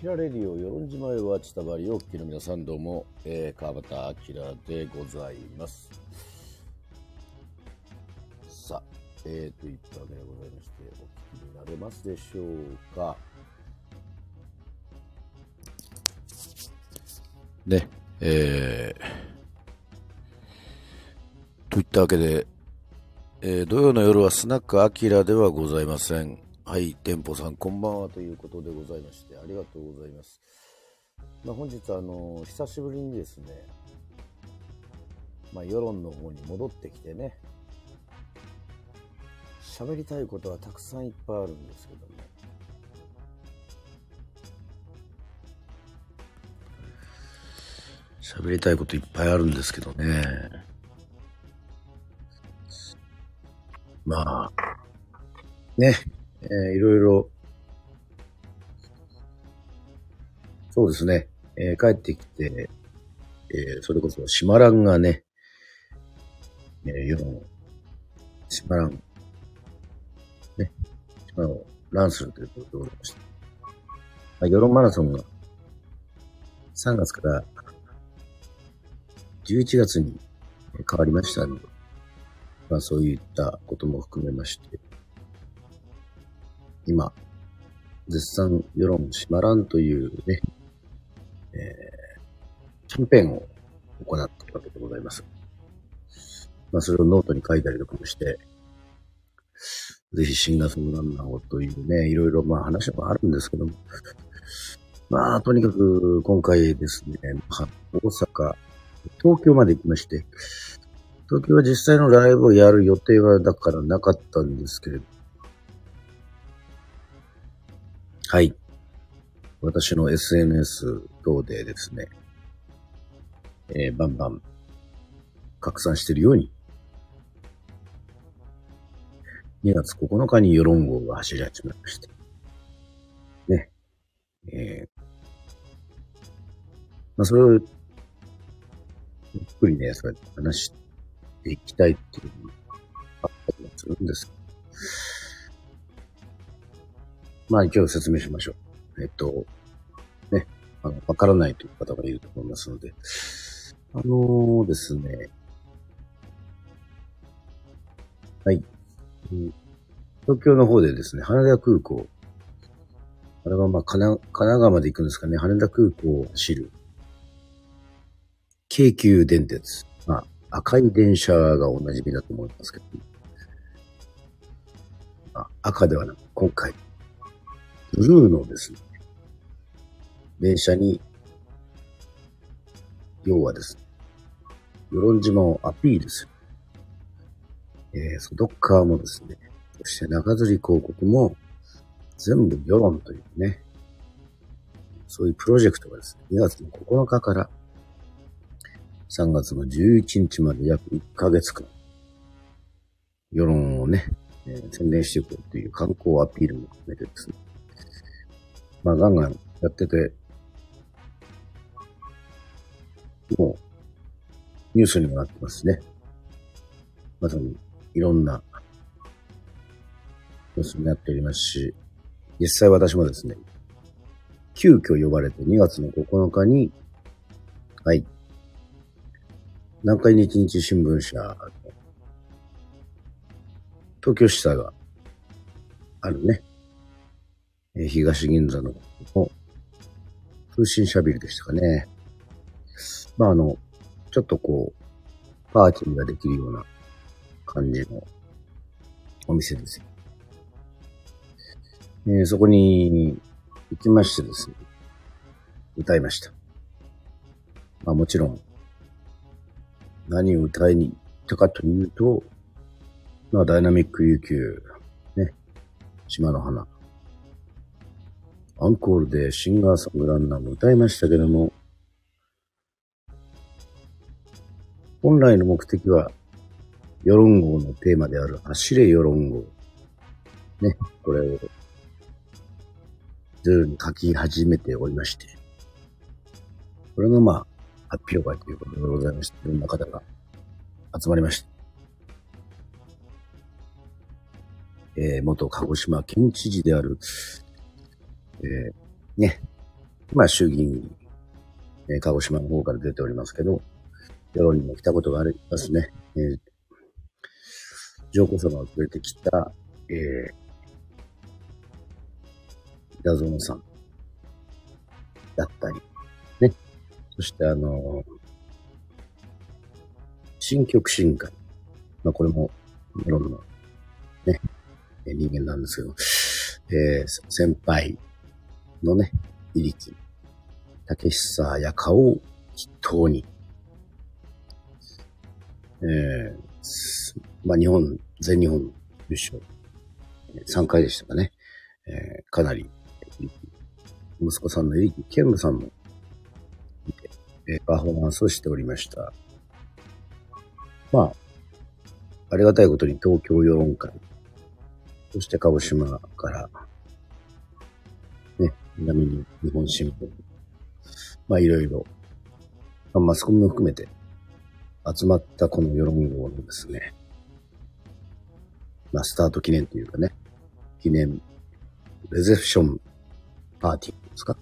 キラレディオ、与論島へはちたばりをお聞きの皆さんどうも、えー、川端明でございます。さあ、えー、といったわけでございまして、お聞きになれますでしょうか。ね、えー、といったわけで、えー、土曜の夜はスナックアキラではございません。はい、店舗さんこんばんはということでございまして、ありがとうございます。まあ、本日あの、久しぶりにですね、まあ、世論の方に戻ってきてね、喋りたいことはたくさんいっぱいあるんですけどね。喋りたいこといっぱいあるんですけどね。まあ、ね、えーいろいろ、そうですね、えー帰ってきて、えーそれこそ、シマランがね、えー世論、シマラン、ね、シマランをランするということでございました。まあ、世論マラソンが、3月から11月に変わりましたので、まあそういったことも含めまして、今、絶賛世論しまらんというね、えー、キャンペーンを行っているわけでございます。まあそれをノートに書いたりとかもして、ぜひシンガーソングランナーをというね、いろいろまあ話もあるんですけども、まあとにかく今回ですね、大阪、東京まで行きまして、東京は実際のライブをやる予定はだからなかったんですけれど、はい。私の SNS 等でですね、えーバンバン拡散しているように、2月9日に世論号が走り始めまして、ね、えーまあそれを、ゆっくりね、そうやって話していきたいっていうのがあったりするんです。まあ今日説明しましょう。えっと、ね、あの、わからないという方がいると思いますので、あのーですね、はい。うん。東京の方でですね、羽田空港、あれはまあ神奈神奈川まで行くんですかね、羽田空港を走る、京急電鉄、まあ赤い電車がおなじみだと思いますけど、あ、赤ではなく、今回、ブルーのですね、電車に、要はですね、与論島をアピールする。えー、外側もですね、そして中吊り広告も、全部世論というね、そういうプロジェクトがですね、2月の9日から3月の11日まで約1ヶ月間、世論をね、えー宣伝していこうという観光アピールも含めてですね、まあ、ガンガンやってて、もう、ニュースにもなってますね。まさに、いろんな、ニュースになっておりますし、実際私もですね、急遽呼ばれて2月の9日に、はい、南海日日新聞社東京支社があるね、えー東銀座のの通信社ビルでしたかね。まああの、ちょっとこう、パーティーができるような感じのお店ですよ。えーそこに行きましてですね、歌いました。まあもちろん、何を歌いに行ったかというと、まあダイナミック琉球、ね、島の花、アンコールでシンガーソングランナーも歌いましたけども、本来の目的は、世論号のテーマである走れ世論号。ね、これを、徐々に書き始めておりまして、これのまあ、発表会ということでございまして、いろんな方が集まりました。えー元鹿児島県知事である、えーね、まあ衆議院、えー鹿児島の方から出ておりますけど、世論にも来たことがありますね。えー上皇様を連れてきた、えー、稲園さんだったり、ね。そしてあの新曲新会。まあこれも、いろんな、ね、人間なんですけど、えー先輩のね、入木、竹久や香を筆頭に、えーまあ日本、全日本優勝、3回でしたかね。えーかなり、息子さんの入木健武さんも、えーパフォーマンスをしておりました。まあ、ありがたいことに東京世論会、そして鹿児島から、南に日本新聞、まあいろいろ、まあマスコミも含めて集まったこの世論号のですね、まあスタート記念というかね、記念、レゼプションパーティーですか。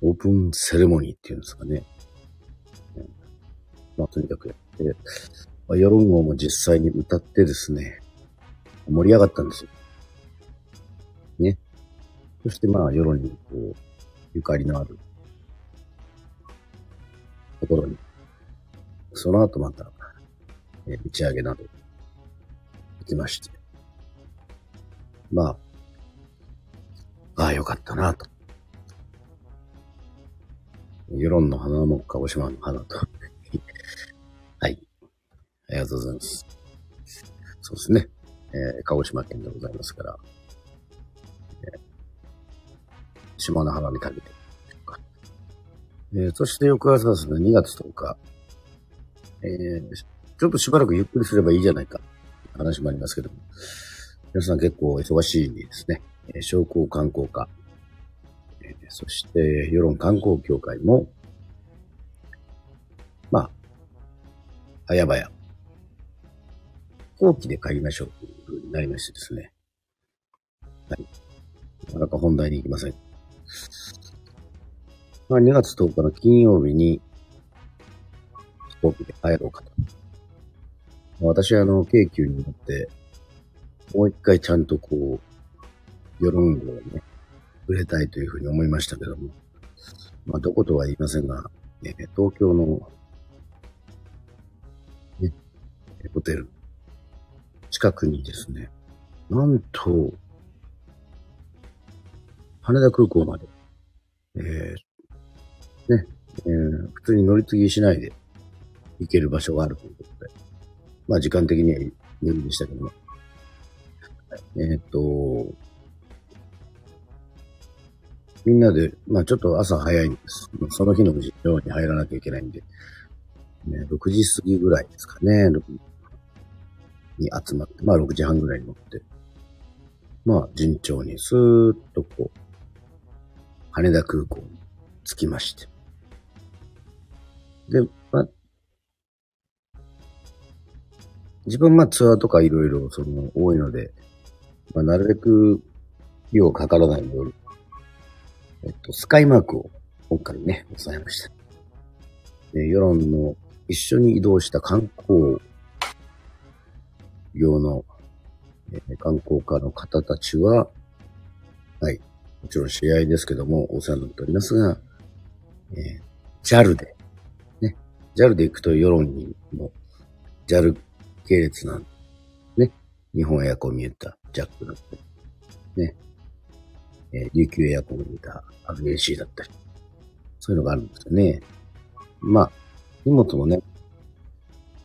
オープンセレモニーっていうんですかね。まあとにかくやって、まあ、世論号も実際に歌ってですね、盛り上がったんですよ。ね。そしてまあ世論にこう、ゆかりのあるところに、その後また、え打ち上げなど、行きまして。まあ、ああ、よかったなと。世論の花も鹿児島の花と。はい。ありがとうございます。そうですね。えー鹿児島県でございますから、島の花にかけて、えーそして翌朝ですね、2月10日、えーちょっとしばらくゆっくりすればいいじゃないか、話もありますけども、皆さん結構忙しいですね。えー商工観光課、えーそして世論観光協会も、まあ、早々、後期で帰りましょうという風になりましてですね。はい。なかなか本題に行きません。まあ、2月10日の金曜日に飛行機で帰ろうかと。私はあの、京急に乗って、もう一回ちゃんとこう、世論をね、触れたいというふうに思いましたけども、まあ、どことは言いませんが、えー東京の、ね、ホテル、近くにですね、なんと、羽田空港まで、えー、ね、えー普通に乗り継ぎしないで行ける場所があるということで、まあ時間的には無理でしたけども、えーっと、みんなで、まあちょっと朝早いんです。その日のように入らなきゃいけないんで、ね、6時過ぎぐらいですかね、6に集まって、まあ6時半ぐらいに乗って、まあ順調にスーッとこう、羽田空港に着きまして。で、まあ、自分まあツアーとかいろいろその多いので、まあなるべく費用かからないように、えっと、スカイマークを今回ね、押さえました。で、世論の一緒に移動した観光業の、えー観光家の方たちは、はい、もちろん試合ですけども、お世話になっておりますが、えー JAL で、ね、JAL で行くと世論にも JAL 系列なんね、日本エアコン見えたジャックだったり、ね、えー琉球エアコンを見えた RAC だったり、そういうのがあるんですよね。まあ、荷物もね、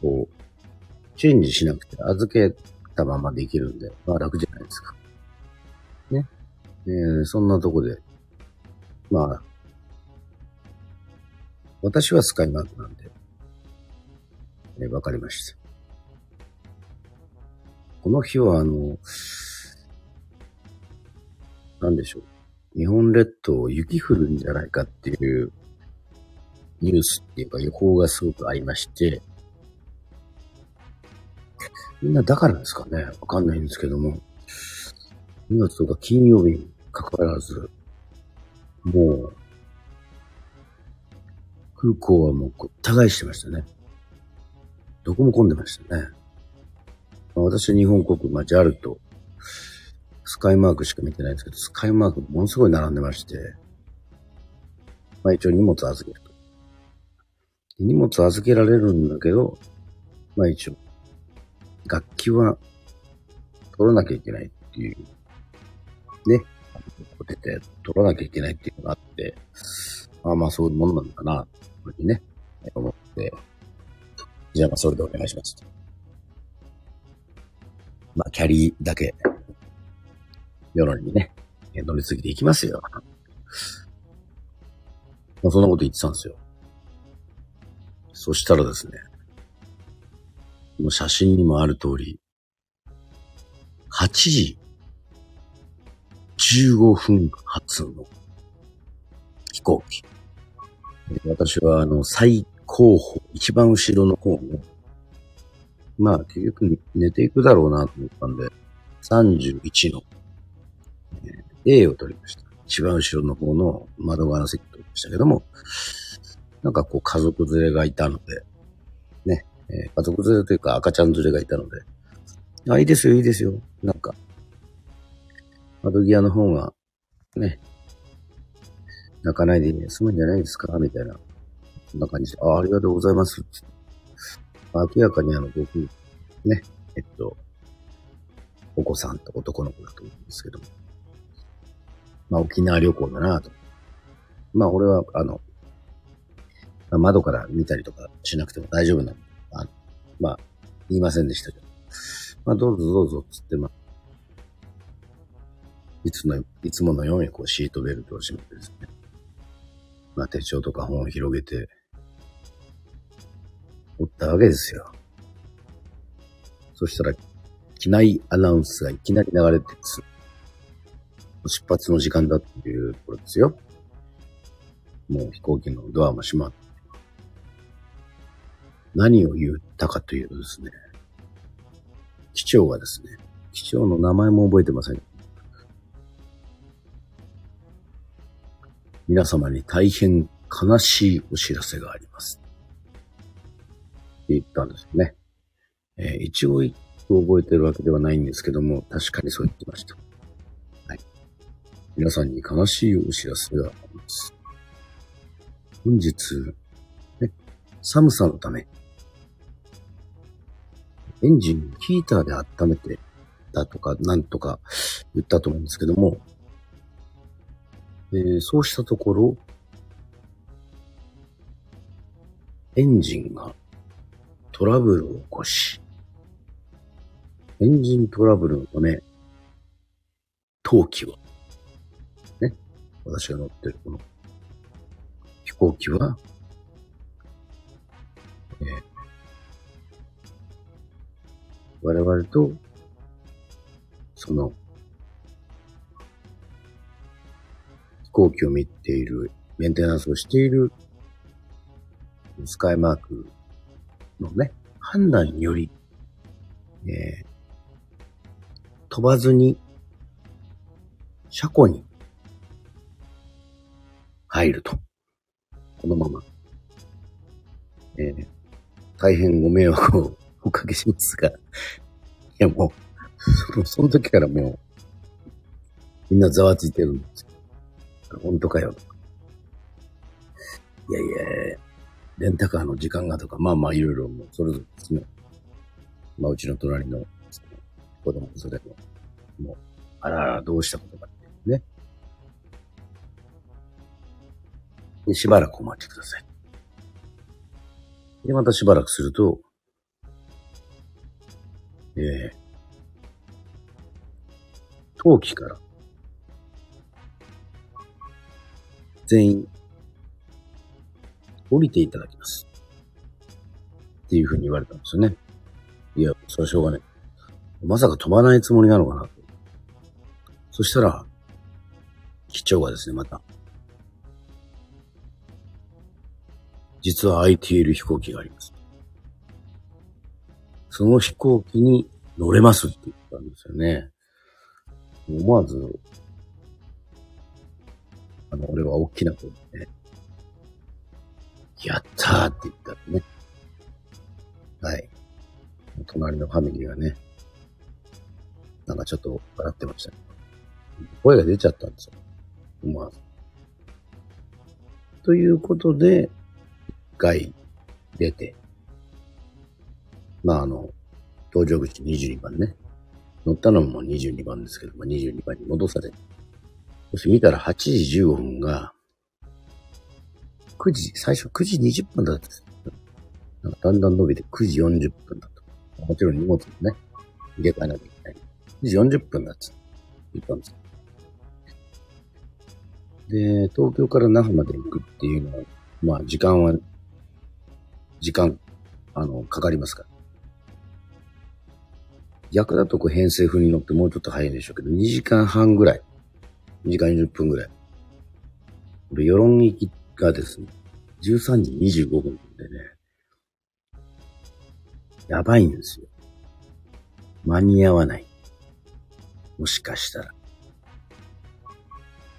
こう、チェンジしなくて預けたままできるんで、まあ楽じゃないですか。えーそんなとこで、まあ、私はスカイマークなんで、えーわかりました。この日はあの、なんでしょう。日本列島雪降るんじゃないかっていうニュースっていうか予報がすごくありまして、みんなだからですかね。わかんないんですけども、2月とか金曜日に関わらず、もう空港はもうごった返してましたね。どこも混んでましたね。まあ、私日本国、まあ、JAL とスカイマークしか見てないんですけど、スカイマークものすごい並んでまして、まあ一応荷物預けると。荷物預けられるんだけど、まあ一応、楽器は取らなきゃいけないっていう、ね、出て取らなきゃいけないっていうのがあって、ああまあそういうものなのかな、というふうにね、思って、じゃあまあそれでお願いしますまあキャリーだけ、世論にね、乗り継ぎていきますよ。まあそんなこと言ってたんですよ。そしたらですね、この写真にもある通り、8時15分発の飛行機。私はあの最後方、一番後ろの方の、まあ結局寝ていくだろうなと思ったんで、31の、えー、A を取りました。一番後ろの方の窓側の席を取りましたけども、なんかこう家族連れがいたので、ね、えー、家族連れというか赤ちゃん連れがいたので、あ、いいですよ、いいですよ。なんか、窓際の方が、ね、泣かないで済むんじゃないですか？みたいな、そんな感じで、ああ、りがとうございます。明らかにあの、僕、ね、えっと、お子さんと男の子だと思うんですけども。まあ、沖縄旅行だなと。まあ、俺は、あの、まあ、窓から見たりとかしなくても大丈夫なの。あまあ、言いませんでしたけど。まあ、どうぞどうぞ、つって、まあ、いつの、いつものようにこうシートベルトを締めてですね。まあ手帳とか本を広げて、おったわけですよ。そしたら、機内アナウンスがいきなり流れてです。出発の時間だっていうところですよ。もう飛行機のドアも閉まって。何を言ったかというとですね、機長がですね、機長の名前も覚えてません。皆様に大変悲しいお知らせがあります。って言ったんですよね。えー、一応一個覚えてるわけではないんですけども、確かにそう言ってました。はい。皆さんに悲しいお知らせがあります。本日、ね、寒さのため、エンジンヒーターで温めてたとか、なんとか言ったと思うんですけども、えー、そうしたところ、エンジンがトラブルを起こし、エンジントラブルのため、陶器は、ね、私が乗ってるこの飛行機は、えー、我々と、その行機を見ている、メンテナンスをしている、スカイマークのね、判断により、えー、飛ばずに、車庫に入ると。このまま。えー、大変ご迷惑をおかけしますが、いやもう、その時からもう、みんなざわついてるんです。本当かよ。いやいや、レンタカーの時間がとか、まあまあいろいろもうそれぞれですね。まあうちの隣の子供それも、もう、あらあらどうしたことかってね。でしばらくお待ちください。で、またしばらくすると、えー、陶器から全員、降りていただきます。っていうふうに言われたんですよね。いや、それはしょうがない。まさか飛ばないつもりなのかなと。そしたら、機長がですね、また、実は空いている飛行機があります。その飛行機に乗れますって言ったんですよね。思わずあの、俺は大きな声でね、やったーって言ったらね。はい。隣のファミリーがね、なんかちょっと笑ってました、ね。声が出ちゃったんですよ。思わず。ということで、一回出て、まああの、搭乗口22番ね。乗ったのも22番ですけど、ま、22番に戻されて。そして見たら8時15分が、9時、最初9時20分だったんですなんかだんだん伸びて9時40分だと。もちろん荷物もね、入れ替えなきゃいけない。9時40分だって言ったんですよで、東京から那覇まで行くっていうのは、まあ時間は、時間、あの、かかりますから。逆だとこう編成風に乗ってもうちょっと早いんでしょうけど、2時間半ぐらい。2時間40分ぐらい。で、世論行きがですね、13時25分でね、やばいんですよ。間に合わない。もしかしたら。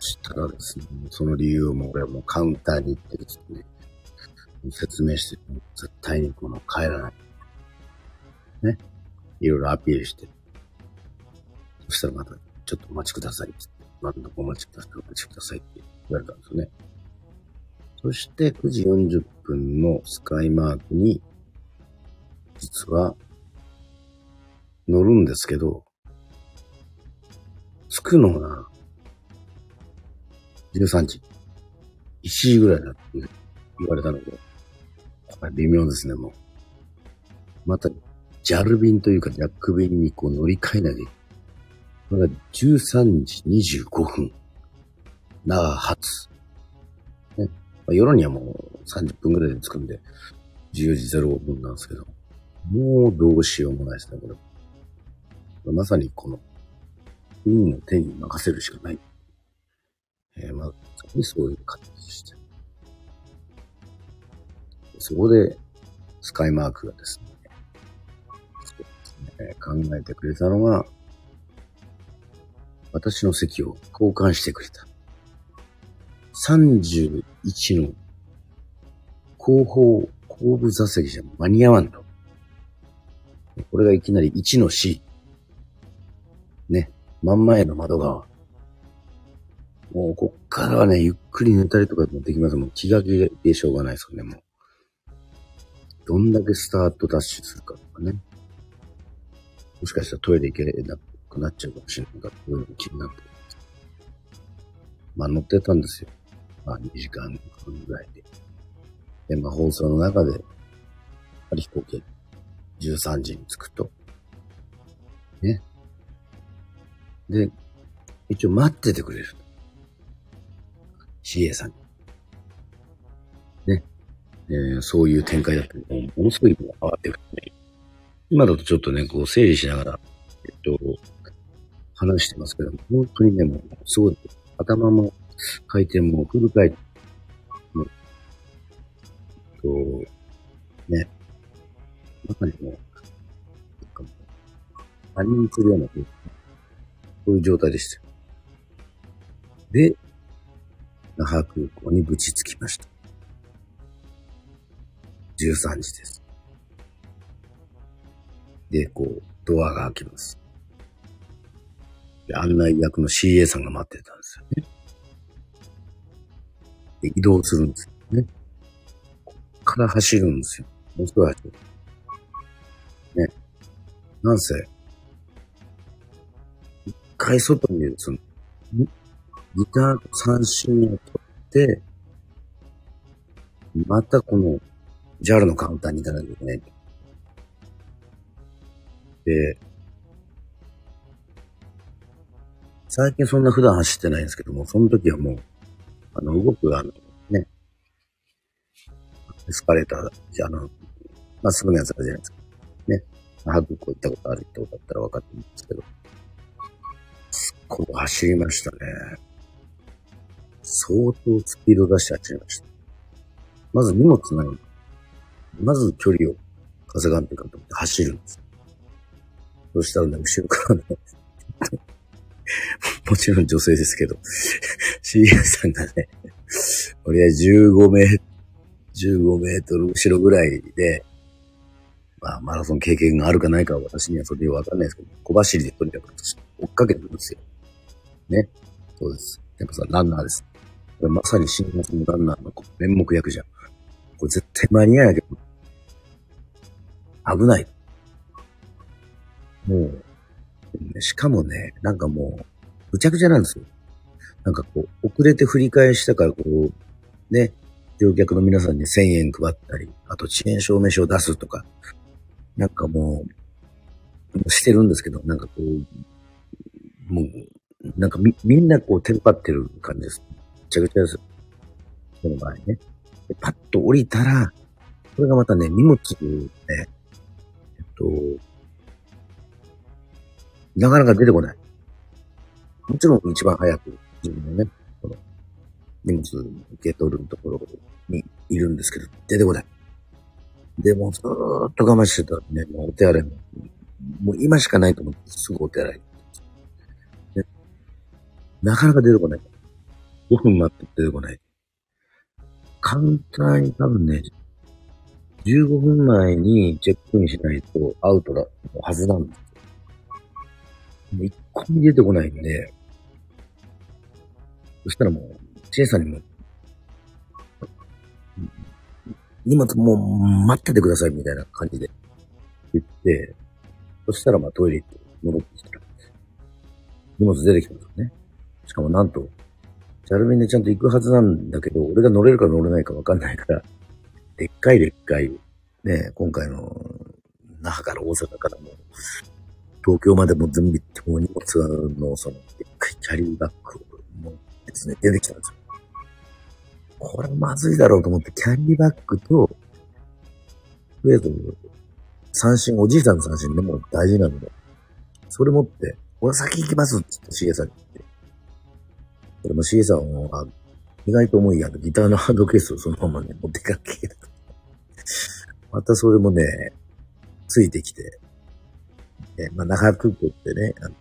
したらですね、その理由も俺はもうカウンターに行ってですね、説明して、絶対にこの帰らない。ね。いろいろアピールして。そしたらまた、ちょっとお待ちくださいって。またお待ちください、お待ちくださいって言われたんですよね。そして9時40分のスカイマークに、実は乗るんですけど、着くのが13時、1時ぐらいだって言われたので、これ微妙ですね、もう。また、ジャル便というか、ジャック便にこう乗り換えなきゃいけない。これが13時25分。長発。ね。まあ、夜にはもう30分ぐらいで着くんで、14時05分なんですけど、もうどうしようもないですね、これ。まさにこの、運の手に任せるしかない。えー、まあ、そういう形でした。そこで、スカイマークがですね、ですね考えてくれたのが、私の席を交換してくれた。31の後方後部座席じゃ間に合わんと。これがいきなり1の C。ね。真ん前の窓側。もう、こっからはね、ゆっくり寝たりとかもできます。もう気が気でしょうがないですよね、もう。どんだけスタートダッシュするかとかね。もしかしたらトイレ行けなくなっちゃうかもしれないか、そういうの気になって。まあ乗ってたんですよ。まあ2時間ぐらいで。で、まあ放送の中で、やっぱり飛行機13時に着くと。ね。で、一応待っててくれる。CA さんに。ね。えー、そういう展開だったもものすごい慌てる、今だとちょっとね、こう整理しながら、えっと、話してますけど、本当にね、もう、すごい、頭も回転もフル回転。もう、と、ね、中にも、なんかもう、他人するような、そういう状態でした。で、那覇空港にぶちつきました。13時です。で、こう、ドアが開きます。で、案内役の CA さんが待ってたんですよね。で、移動するんですよね。こっから走るんですよ。もうすぐ走る。ね。なんせ、一回外にその、ギターと三振を取って、またこの JAL のカウンターに行かなきゃいけない。で、最近そんな普段走ってないんですけども、その時はもう、あの、動く、あの、ね、エスカレーター、じゃあの、まっすぐのやつあるじゃないですか。ね。ハグコ行ったことある人だったら分かってるんですけど、こう走りましたね。相当スピード出して走りました。まず荷物ない。まず距離を稼がんといかと思って走るんです。そしたらね、後ろからね もちろん女性ですけど CA さんがね、俺は15メー15メートル後ろぐらいで、まあ、マラソン経験があるかないかは私にはそれでわかんないですけど、小走りでとにかく追っかけてるんですよ。ね。そうです。やっぱさ、ランナーです。これまさに新月のランナーの面目役じゃん。これ絶対間に合わないけど、危ない。もう、しかもね、なんかもう、ぐちゃぐちゃなんですよ。なんかこう、遅れて振り返したからこう、ね、乗客の皆さんに1000円配ったり、あと遅延証明書を出すとか、なんかもう、してるんですけど、なんかこう、もう、なんかみ、みんなこう、テンパってる感じです。めちゃくちゃです。その場合ね。でパッと降りたら、これがまたね、荷物ね、えっと、なかなか出てこない。もちろん一番早く自分のね、この荷物受け取るところにいるんですけど、出てこない。でもずーっと我慢してたらね、もうお手洗いも、もう今しかないと思ってすぐお手洗い。なかなか出てこない。5分待って出てこない。カウンターに多分ね、15分前にチェックインしないとアウトだ、はずなんで。もう一個も出てこないんで、そしたらもう、チェイさんにも、荷物もう待っててくださいみたいな感じで言って、そしたらまあトイレ行って戻ってきたら、荷物出てきたんですよね。しかもなんと、チャルメンでちゃんと行くはずなんだけど、俺が乗れるか乗れないかわかんないから、でっかいでっかい、ね、今回の、那覇から大阪からも、東京までも全部行っても荷物のその、でっかいキャリーバッグもですね、出てきたんですよ。これまずいだろうと思って、キャリーバッグと、とりあえず、三振、おじいさんの三振でも大事なので、それ持って、俺先行きますって言って、シゲさんに言って。これもシゲさんは、意外と重いやギターのハンドケースをそのままね、持ってかける。またそれもね、ついてきて、えまあ、那覇空港ってね、あの、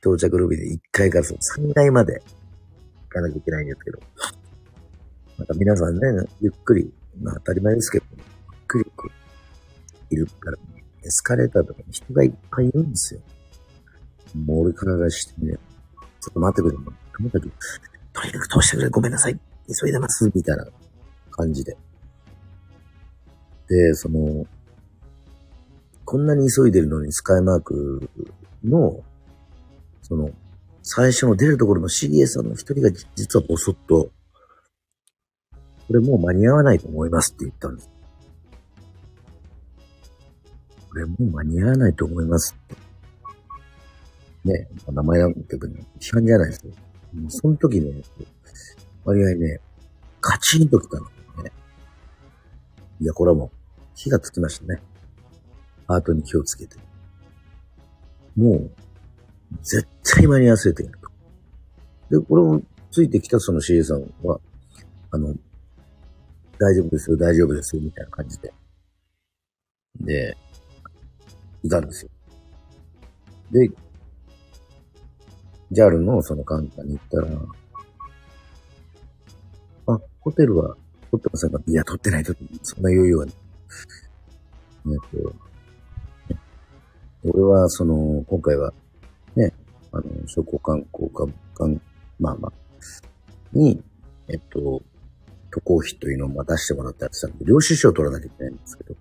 到着ロビーで1階からその3階まで行かなきゃいけないんですけど、また皆さんね、ゆっくり、まあ当たり前ですけど、ゆっくりこう、いるから、エスカレーターとかに人がいっぱいいるんですよ。もう俺からがしてね、ちょっと待ってくれ、とにかく、とにかく通してくれ、ごめんなさい、急いでます、みたいな感じで。で、その、こんなに急いでるのにスカイマークの、その、最初の出るところの CA さんの一人が実はボソッと、これもう間に合わないと思いますって言ったんです。これもう間に合わないと思いますって。ね、名前なんて言うね、批判じゃないですよ。もうその時ね、割合ね、カチンと来たのね。いや、これはもう、火がつきましたね。ハートに気をつけて。もう、絶対間に合わせてやると。で、これもついてきたその CA さんは、あの、大丈夫ですよ、大丈夫ですよ、みたいな感じで。で、いたんですよ。で、JAL のそのカンタに行ったら、あ、ホテルは取ってませんかいや、取ってないと、そんな余裕はね。えっと、俺は、その、今回は、ね、あの、商工観光か、かん、まあまあ、に、えっと、渡航費というのをま出してもらってやってたんで、領収書を取らなきゃいけないんですけど、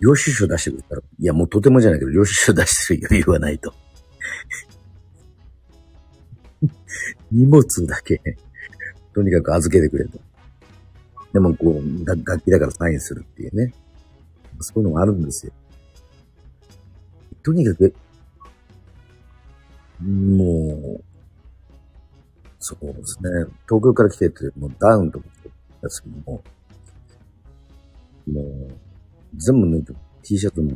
領収書出してくれたら、いやもうとてもじゃないけど、領収書出してる余裕はないと。荷物だけ、とにかく預けてくれと。でもこう、楽器だからサインするっていうね。そういうのがあるんですよ。とにかく、もう、そうですね。東京から来てて、もうダウンとかですけども、もう、全部脱いで T シャツも、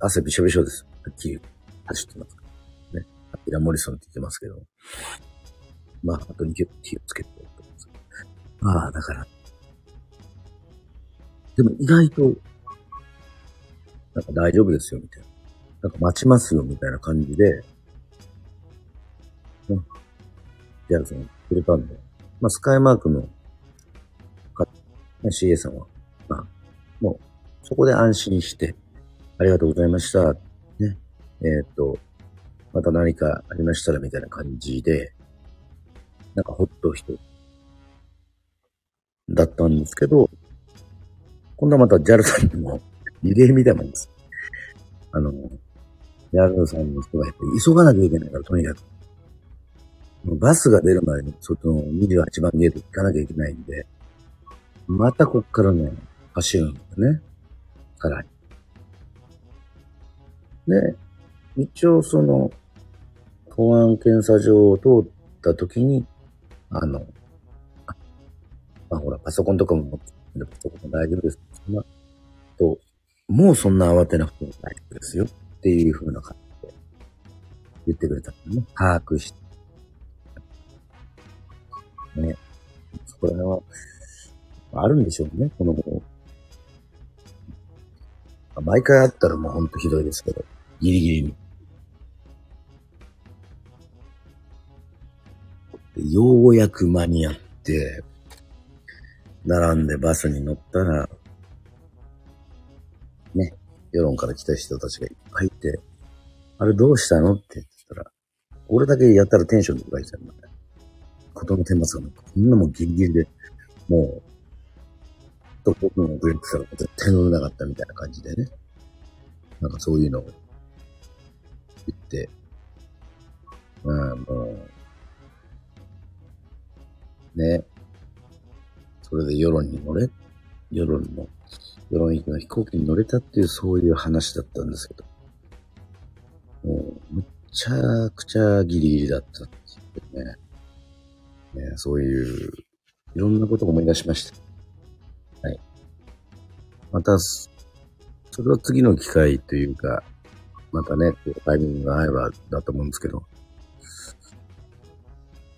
汗びしょびしょです。はっきり走ってますね。アキラ・モリソンって言ってますけど。まあ、あとに気をつけてああ、だから。でも意外と、なんか大丈夫ですよ、みたいな。なんか待ちますよ、みたいな感じで、うん。ジャルさんくれたんで、まあ、スカイマークの、CA さんは、まあ、もう、そこで安心して、ありがとうございました。ね。えー、っと、また何かありましたらみたいな感じで、なんかほっと一だったんですけど、今度はまた JAL さんにもリレーみたいなんです。あの、JAL さんの人がやっぱり急がなきゃいけないから、とにかく。バスが出る前に、その28番ゲート行かなきゃいけないんで、またこっからね、走るんだね。さらに。で、一応その、保安検査場を通った時に、あの、パソコンとかも持ってるパソコンも大丈夫です。そんな、と、もうそんな慌てなくても大丈夫ですよっていう風な感じで言ってくれたのね。把握して。ね。そこら辺は、あるんでしょうね、この、毎回あったらもうほんとひどいですけど、ギリギリに。ようやく間に合って、並んでバスに乗ったら、ね、世論から来た人たちがいっぱいいて、あれどうしたのって言ったら、俺だけやったらテンション高いじゃうん。ことの天末がこんなもんギリギリで、もう、と僕のグレープしたら絶対乗れなかったみたいな感じでね。なんかそういうのを言って、まあもう、ね、それで世論に乗れ、世論の、世論行きの飛行機に乗れたっていうそういう話だったんですけど、もう、むっちゃくちゃギリギリだったっていうね。ねそういう、いろんなことを思い出しました。はい。また、それは次の機会というか、またね、タイミングが合えばだと思うんですけど、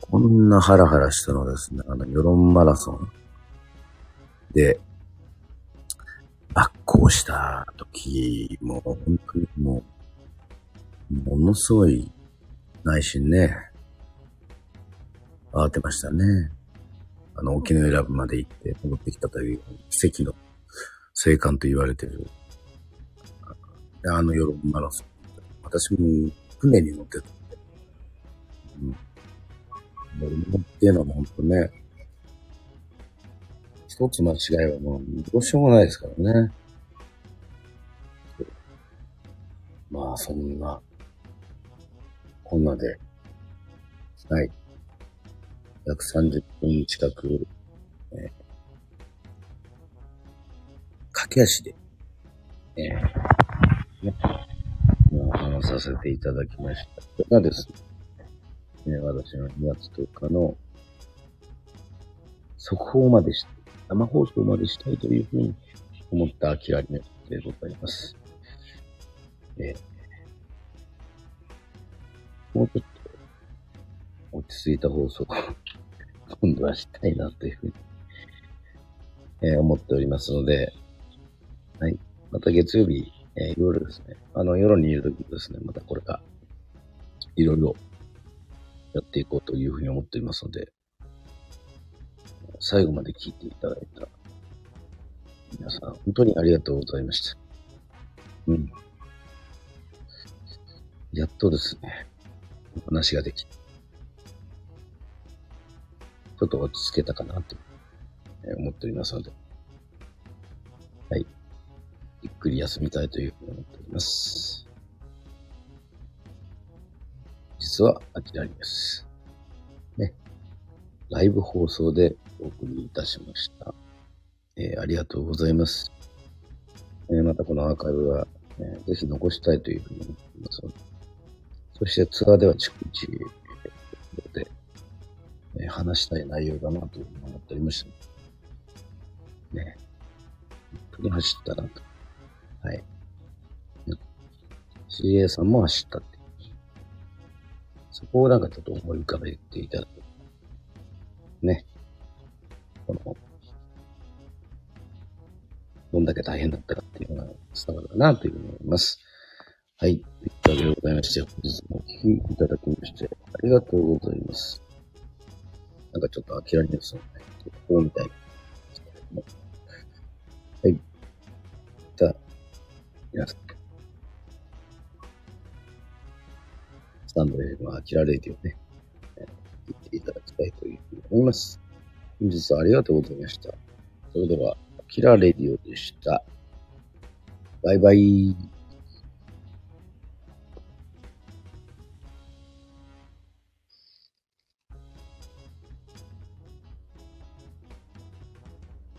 こんなハラハラしたのですね、あの、世論マラソン。で、バックをした時も、本当にもう、ものすごい内心ね、慌てましたね。あの、沖永良部まで行って戻ってきたという奇跡の生還と言われてる。あの夜マラソン。私も船に乗ってたんで。うん。乗り物っていうのは本当ね、一つ間違いはもうどうしようもないですからね。まあ、そんな、こんなで、はい。約30分近く、えー、駆け足で、えー、ね、話させていただきました。これがですね、私の2月10日の速報までした。生放送までしたいというふうに思ったアキラリメでございます。えー、もうちょっと落ち着いた放送を 今度はしたいなというふうに、えー、思っておりますので、はい。また月曜日、えー、夜ですね。あの、夜にいるときですね、またこれが、いろいろやっていこうというふうに思っておりますので、最後まで聞いていただいた皆さん、本当にありがとうございました。うん。やっとですね、お話ができ、ちょっと落ち着けたかなと思っておりますので、はい。ゆっくり休みたいというふうに思っております。実は、あきらりです。ね。ライブ放送でお送りいたしました。えー、ありがとうございます。えー、またこのアーカイブは、えー、ぜひ残したいというふうに思っていますので、そしてツアーでは逐一、えで、えー、話したい内容だなというふうに思っておりました。ね。本当に走ったなと。はい。CA さんも走ったって。そこをなんかちょっと思い浮かべていただく。ね。この、どんだけ大変だったかっていうのが伝わるかなというふうに思います。はい。というわけでございまして、本日もお聴きいただきまして、ありがとうございます。なんかちょっとアキラニュースのね、こうみたいな。はい。じゃあ、皆さん。スタンド F のアキラレディをね、聞いていただきたいというふうに思います。本日はありがとうございました。それでは、キラレディオでした。バイバイ。